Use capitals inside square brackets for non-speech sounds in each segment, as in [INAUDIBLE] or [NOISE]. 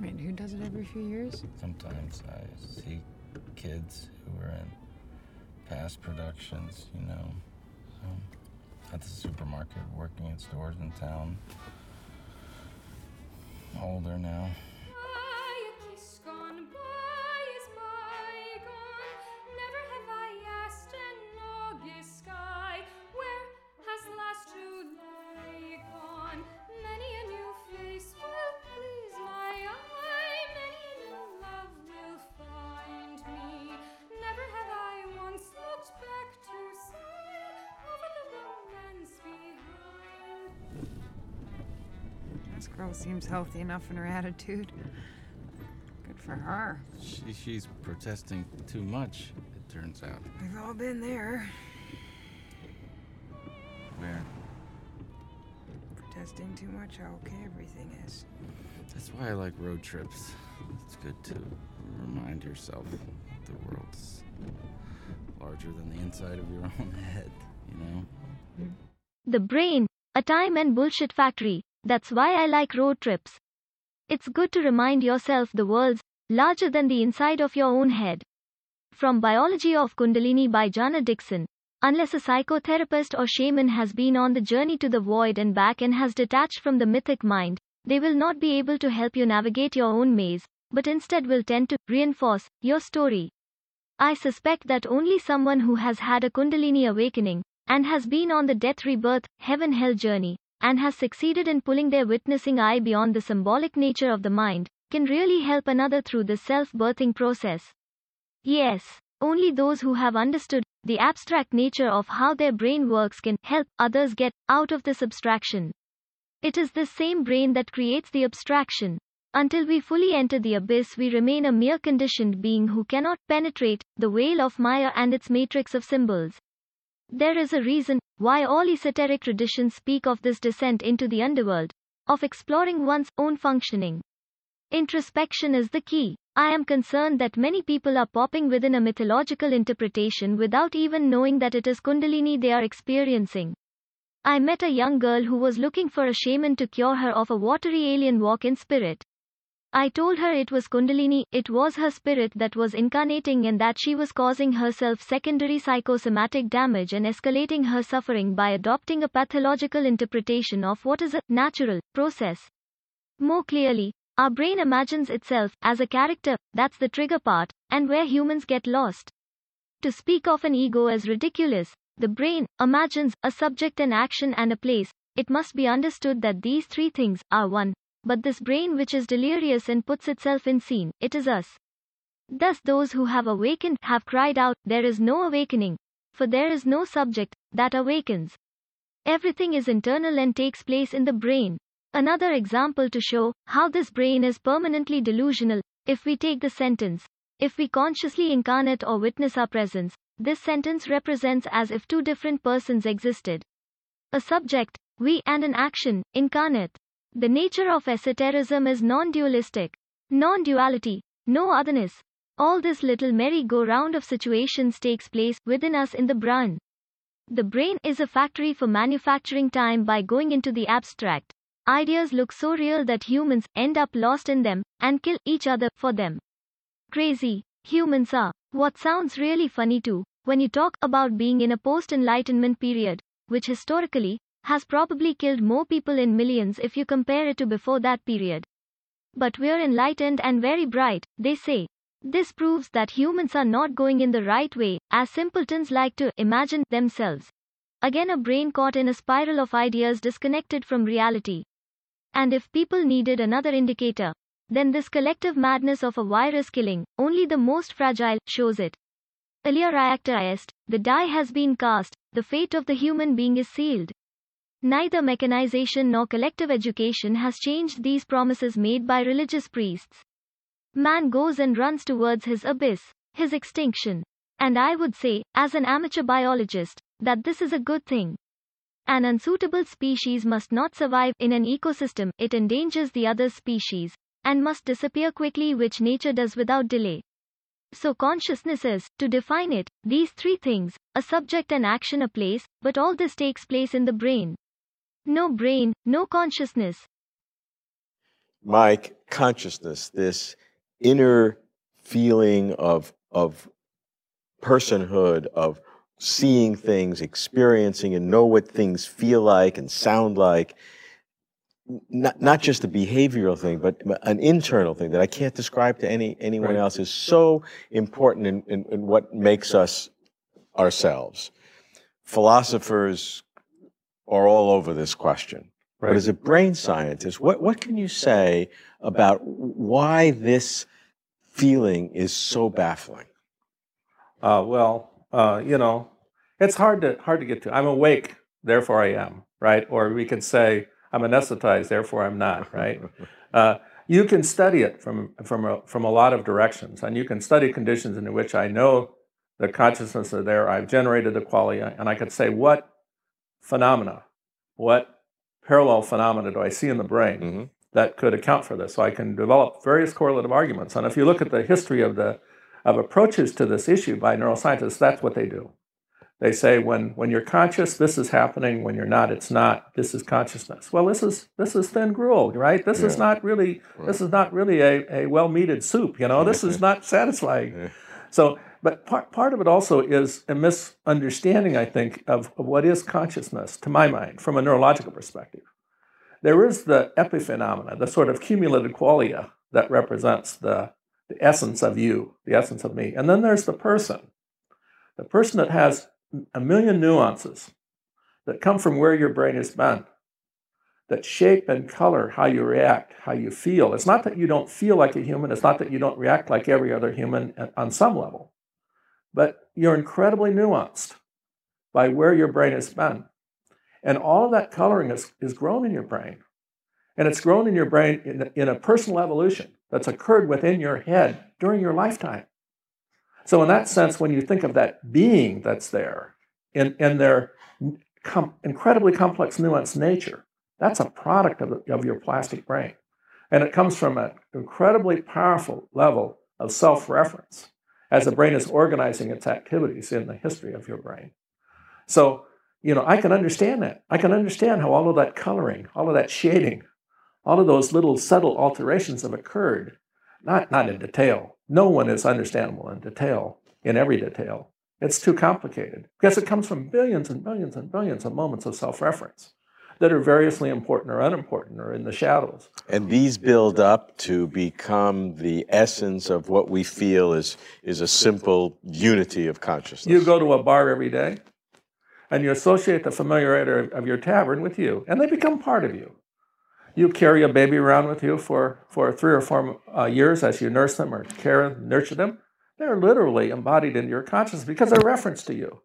Wait, who does it every few years? Sometimes I see kids who are in past productions, you know, um, at the supermarket, working in stores in town. Older now. Girl seems healthy enough in her attitude. Good for her. She, she's protesting too much, it turns out. We've all been there. Where? Protesting too much how okay everything is. That's why I like road trips. It's good to remind yourself that the world's larger than the inside of your [LAUGHS] own head, you know? The brain, a time and bullshit factory. That's why I like road trips. It's good to remind yourself the world's larger than the inside of your own head. From Biology of Kundalini by Jana Dixon. Unless a psychotherapist or shaman has been on the journey to the void and back and has detached from the mythic mind, they will not be able to help you navigate your own maze, but instead will tend to reinforce your story. I suspect that only someone who has had a Kundalini awakening, and has been on the death rebirth, heaven hell journey, and has succeeded in pulling their witnessing eye beyond the symbolic nature of the mind, can really help another through the self birthing process. Yes, only those who have understood the abstract nature of how their brain works can help others get out of this abstraction. It is this same brain that creates the abstraction. Until we fully enter the abyss, we remain a mere conditioned being who cannot penetrate the veil of Maya and its matrix of symbols. There is a reason why all esoteric traditions speak of this descent into the underworld, of exploring one's own functioning. Introspection is the key. I am concerned that many people are popping within a mythological interpretation without even knowing that it is Kundalini they are experiencing. I met a young girl who was looking for a shaman to cure her of a watery alien walk in spirit. I told her it was Kundalini, it was her spirit that was incarnating and that she was causing herself secondary psychosomatic damage and escalating her suffering by adopting a pathological interpretation of what is a natural process. More clearly, our brain imagines itself as a character, that's the trigger part, and where humans get lost. To speak of an ego as ridiculous, the brain imagines a subject, an action, and a place. It must be understood that these three things are one. But this brain which is delirious and puts itself in scene, it is us. Thus, those who have awakened have cried out, There is no awakening, for there is no subject that awakens. Everything is internal and takes place in the brain. Another example to show how this brain is permanently delusional, if we take the sentence, if we consciously incarnate or witness our presence, this sentence represents as if two different persons existed. A subject, we, and an action, incarnate. The nature of esotericism is non dualistic. Non duality, no otherness. All this little merry go round of situations takes place within us in the brain. The brain is a factory for manufacturing time by going into the abstract. Ideas look so real that humans end up lost in them and kill each other for them. Crazy, humans are. What sounds really funny too, when you talk about being in a post enlightenment period, which historically has probably killed more people in millions if you compare it to before that period. But we're enlightened and very bright, they say. This proves that humans are not going in the right way, as simpletons like to imagine themselves. Again, a brain caught in a spiral of ideas disconnected from reality. And if people needed another indicator, then this collective madness of a virus killing only the most fragile shows it. Alia reacta est, the die has been cast, the fate of the human being is sealed. Neither mechanization nor collective education has changed these promises made by religious priests. Man goes and runs towards his abyss, his extinction. And I would say, as an amateur biologist, that this is a good thing. An unsuitable species must not survive in an ecosystem, it endangers the other species, and must disappear quickly, which nature does without delay. So, consciousness is, to define it, these three things a subject, an action, a place, but all this takes place in the brain. No brain, no consciousness. Mike, consciousness, this inner feeling of, of personhood, of seeing things, experiencing, and know what things feel like and sound like. Not, not just a behavioral thing, but an internal thing that I can't describe to any anyone Right. else is so important in, in, in what makes us ourselves. Philosophers are all over this question. But Right. as a brain scientist, what, what can you say about why this feeling is so baffling? Uh, well, uh, you know, it's hard to hard to get to. I'm awake, therefore I am, right? Or we can say I'm anesthetized, therefore I'm not, [LAUGHS] right? Uh, you can study it from from a, from a lot of directions, and you can study conditions in which I know the consciousness are there. I've generated the qualia, and I could say what phenomena, what parallel phenomena do I see in the brain Mhm. that could account for this? So I can develop various correlative arguments. And if you look at the history of the of approaches to this issue by neuroscientists, that's what they do. They say when when you're conscious, this is happening. When you're not, it's not. This is consciousness. Well, this is this is thin gruel, right? This is not really this is not really a, a well meated soup. You know, [LAUGHS] this is not satisfying. Yeah. So, but part part of it also is a misunderstanding, I think, of, of what is consciousness, to my mind, from a neurological perspective. There is the epiphenomena, the sort of cumulative qualia that represents the, the essence of you, the essence of me. And then there's the person, the person that has a million nuances that come from where your brain has been, that shape and color how you react, how you feel. It's not that you don't feel like a human, it's not that you don't react like every other human on some level, but you're incredibly nuanced by where your brain has been. And all of that coloring is, is grown in your brain. And it's grown in your brain in, in a personal evolution that's occurred within your head during your lifetime. So, in that sense, when you think of that being that's there in, in their com- incredibly complex, nuanced nature, that's a product of, of your plastic brain. And it comes from an incredibly powerful level of self reference as the brain is organizing its activities in the history of your brain. So, you know, I can understand that. I can understand how all of that coloring, all of that shading, all of those little subtle alterations have occurred, not, not in detail. No one is understandable in detail, in every detail. It's too complicated because it comes from billions and billions and billions of moments of self reference that are variously important or unimportant or in the shadows. And these build up to become the essence of what we feel is, is a simple unity of consciousness. You go to a bar every day and you associate the familiarity of your tavern with you, and they become part of you. You carry a baby around with you for, for three or four uh, years as you nurse them or care and nurture them. They're literally embodied in your consciousness because they're reference to you.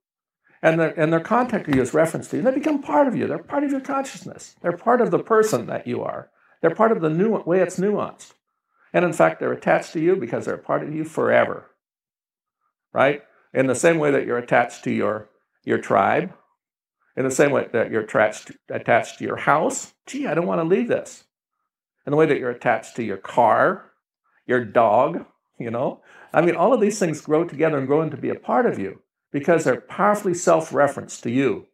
And their, and their you is reference to you. They become part of you. They're part of your consciousness. They're part of the person that you are. They're part of the new way it's nuanced. And in fact, they're attached to you because they're part of you forever. Right? In the same way that you're attached to your, your tribe, in the same way that you're attached, attached to your house. Gee, I don't want to leave this. In the way that you're attached to your car, your dog, you know. I mean, all of these things grow together and grow into be a part of you because they're powerfully self referenced to you.